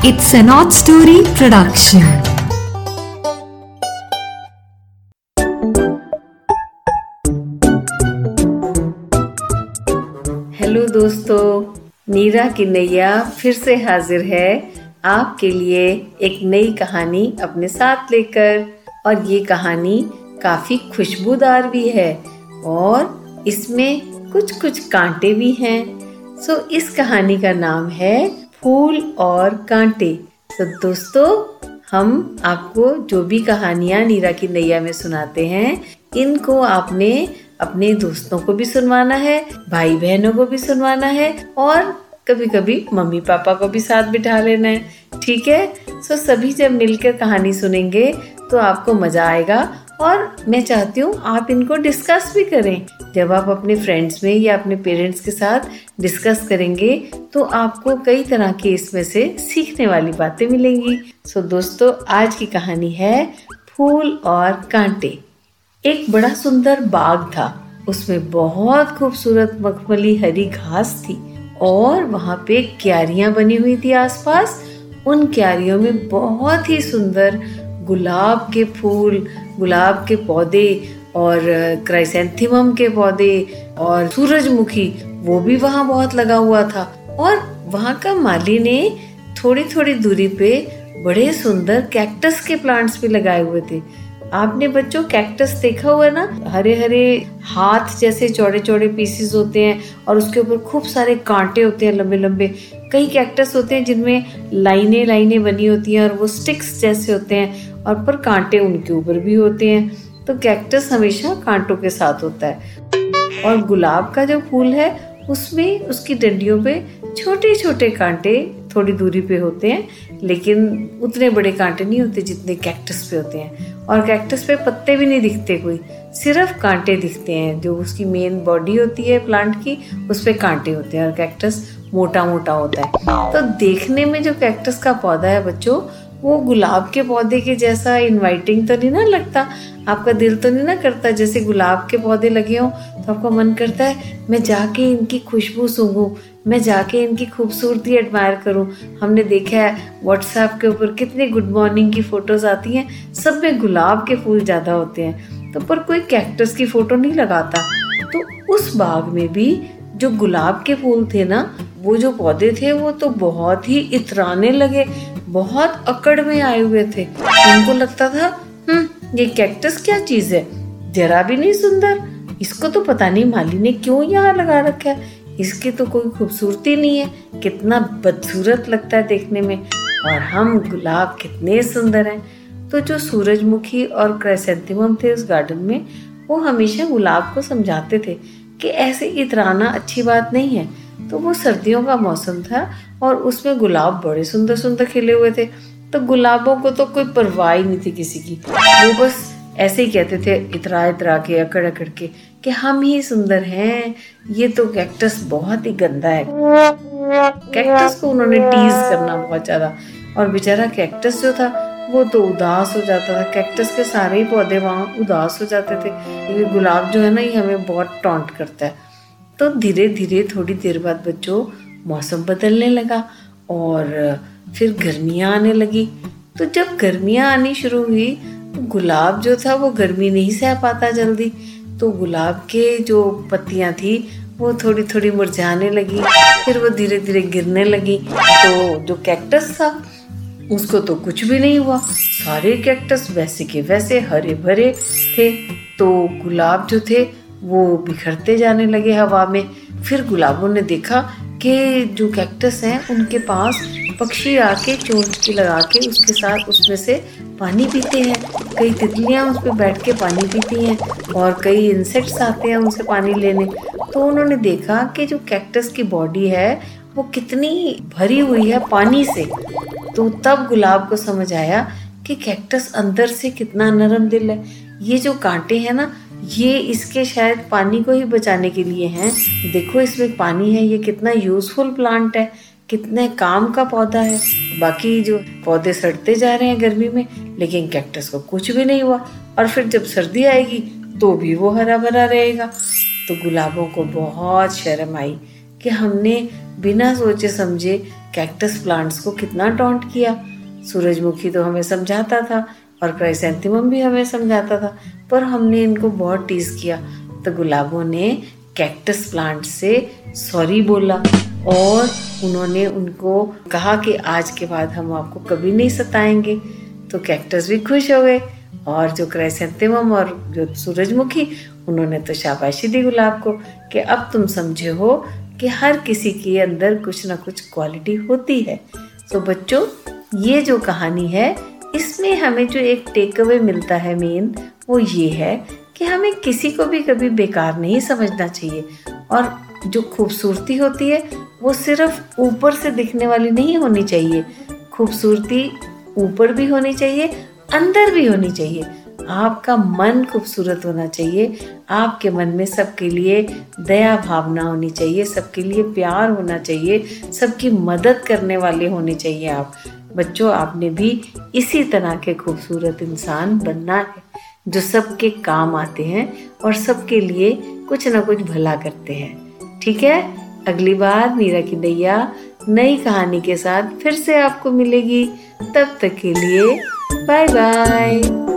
It's an odd story production. Hello दोस्तों, नीरा की नैया फिर से हाजिर है आपके लिए एक नई कहानी अपने साथ लेकर और ये कहानी काफ़ी खुशबूदार भी है और इसमें कुछ कुछ कांटे भी हैं सो इस कहानी का नाम है फूल और कांटे। तो दोस्तों, हम आपको जो भी कहानियाँ नीरा की नैया में सुनाते हैं, इनको आपने अपने दोस्तों को भी सुनवाना है भाई बहनों को भी सुनवाना है और कभी कभी मम्मी पापा को भी साथ बिठा लेना है। ठीक है? सो सभी जब मिलकर कहानी सुनेंगे तो आपको मज़ा आएगा और मैं चाहती हूँ आप इनको डिस्कस भी करें। जब आप अपने फ्रेंड्स में या अपने पेरेंट्स के साथ डिस्कस करेंगे तो आपको कई तरह के इसमें से सीखने वाली बातें मिलेंगी। सो दोस्तों, आज की कहानी है फूल और कांटे। एक बड़ा सुंदर बाग था। उसमें बहुत खूबसूरत मखमली हरी घास थी और वहाँ पे क्यारियाँ बनी हुई थी आसपास। उन क्यारियों में बहुत ही सुंदर गुलाब के फूल, गुलाब के पौधे और क्राइसेंथीमम के पौधे और सूरजमुखी, वो भी वहाँ बहुत लगा हुआ था। और वहाँ का माली ने थोड़ी थोड़ी दूरी पे बड़े सुंदर कैक्टस के प्लांट्स भी लगाए हुए थे। आपने बच्चों कैक्टस देखा हुआ ना? हरे हरे हाथ जैसे चौड़े चौड़े पीसेस होते हैं और उसके ऊपर खूब सारे कांटे होते हैं लंबे लंबे कई कैक्टस होते हैं जिनमें लाइनें लाइनें बनी होती हैं और वो स्टिक्स जैसे होते हैं और पर कांटे उनके ऊपर भी होते हैं। तो कैक्टस हमेशा कांटों के साथ होता है। और गुलाब का जो फूल है, उसमें उसकी डंडियों पे छोटे छोटे कांटे थोड़ी दूरी पे होते हैं, लेकिन उतने बड़े कांटे नहीं होते जितने कैक्टस पे होते हैं। और कैक्टस पे पत्ते भी नहीं दिखते कोई, सिर्फ़ कांटे दिखते हैं, जो उसकी मेन बॉडी होती है प्लांट की, उस पर कांटे होते हैं और कैक्टस मोटा मोटा होता है। तो देखने में जो कैक्टस का पौधा है बच्चों वो गुलाब के पौधे के जैसा इनवाइटिंग तो नहीं ना लगता? आपका दिल तो नहीं ना करता जैसे गुलाब के पौधे लगे हों? तो आपका मन करता है, मैं जाके इनकी खुशबू सूंघूं, मैं जाके इनकी खूबसूरती एडमायर करूँ। हमने देखा है व्हाट्सएप के ऊपर कितनी गुड मॉर्निंग की फ़ोटोज़ आती हैं। सब में गुलाब के फूल ज़्यादा होते हैं। तो पर कोई कैक्टस की फ़ोटो नहीं लगाता। तो उस बाग में भी जो गुलाब के फूल थे ना, वो जो पौधे थे, वो तो बहुत ही इतराने लगे, बहुत अकड़ में आए हुए थे। उनको लगता था हम्म ये कैक्टस क्या चीज़ है? जरा भी नहीं सुंदर? इसको तो पता नहीं माली ने क्यों यहाँ लगा रखा है? इसकी तो कोई खूबसूरती नहीं है। कितना बदसूरत लगता है देखने में। और हम गुलाब कितने सुंदर हैं। तो जो सूरजमुखी और क्राइसेंथेमम थे उस गार्डन में, वो हमेशा गुलाब को समझाते थे। कि ऐसे इतराना अच्छी बात नहीं है। तो वो सर्दियों का मौसम था और उसमें गुलाब बड़े सुंदर सुंदर खिले हुए थे। तो गुलाबों को तो कोई परवाह ही नहीं थी किसी की। वो बस ऐसे ही कहते थे इतरा इतरा के, अकड़ अकड़ के कि हम ही सुंदर हैं। ये तो कैक्टस बहुत ही गंदा है। कैक्टस को उन्होंने टीज करना बहुत ज़्यादा। और बेचारा कैक्टस जो था वो तो उदास हो जाता था। कैक्टस के सारे ही पौधे वहाँ उदास हो जाते थे। ये गुलाब जो है ना, ये हमें बहुत टॉन्ट करता है। तो धीरे धीरे थोड़ी देर बाद बच्चों, मौसम बदलने लगा और फिर गर्मियाँ आने लगी। तो जब गर्मियाँ आनी शुरू हुई तो गुलाब जो था, वो गर्मी नहीं सह पाता जल्दी। तो गुलाब के जो पत्तियाँ थी, वो थोड़ी थोड़ी मुरझाने लगी। फिर वो धीरे धीरे गिरने लगी। तो जो कैक्टस था उसको तो कुछ भी नहीं हुआ। सारे कैक्टस वैसे के वैसे हरे भरे थे। तो गुलाब जो थे, वो बिखरते जाने लगे हवा में। फिर गुलाबों ने देखा कि जो कैक्टस हैं, उनके पास पक्षी आके चोंच लगा के उसके साथ उसमें से पानी पीते हैं। कई तितलियाँ उस पर बैठ के पानी पीती हैं और कई इंसेक्ट्स आते हैं उनसे पानी लेने। तो उन्होंने देखा कि जो कैक्टस की बॉडी है, वो कितनी भरी हुई है पानी से। तो तब गुलाब को समझ आया कि कैक्टस अंदर से कितना नरम दिल है। ये जो कांटे हैं ना, ये इसके शायद पानी को ही बचाने के लिए हैं। देखो इसमें पानी है, ये कितना यूजफुल प्लांट है, कितने काम का पौधा है। बाकी जो पौधे सड़ते जा रहे हैं गर्मी में, लेकिन कैक्टस को कुछ भी नहीं हुआ। और फिर जब सर्दी आएगी तो भी वो हरा भरा रहेगा। तो गुलाबों को बहुत शर्म आई कि हमने बिना सोचे समझे कैक्टस प्लांट्स को कितना टॉन्ट किया। सूरजमुखी तो हमें समझाता था और क्राइसेंथेमम भी हमें समझाता था, पर हमने इनको बहुत टीज किया। तो गुलाबों ने कैक्टस प्लांट से सॉरी बोला और उन्होंने उनको कहा कि आज के बाद हम आपको कभी नहीं सताएँगे। तो कैक्टस भी खुश हो गए और जो क्राइसेंथेमम और जो सूरजमुखी, उन्होंने तो शाबाशी दी गुलाब को कि अब तुम समझे हो कि हर किसी के अंदर कुछ ना कुछ क्वालिटी होती है। तो बच्चों, ये जो कहानी है, इसमें हमें जो एक टेक अवे मिलता है मेन वो ये है कि हमें किसी को भी कभी बेकार नहीं समझना चाहिए। और जो खूबसूरती होती है, वो सिर्फ़ ऊपर से दिखने वाली नहीं होनी चाहिए। खूबसूरती ऊपर भी होनी चाहिए, अंदर भी होनी चाहिए। आपका मन खूबसूरत होना चाहिए। आपके मन में सबके लिए दया भावना होनी चाहिए, सबके लिए प्यार होना चाहिए, सबकी मदद करने वाले होने चाहिए आप। बच्चों, आपने भी इसी तरह के खूबसूरत इंसान बनना है, जो सबके काम आते हैं और सबके लिए कुछ ना कुछ भला करते हैं। ठीक है? अगली बार नीरा की दैया नई कहानी के साथ फिर से आपको मिलेगी। तब तक के लिए बाय बाय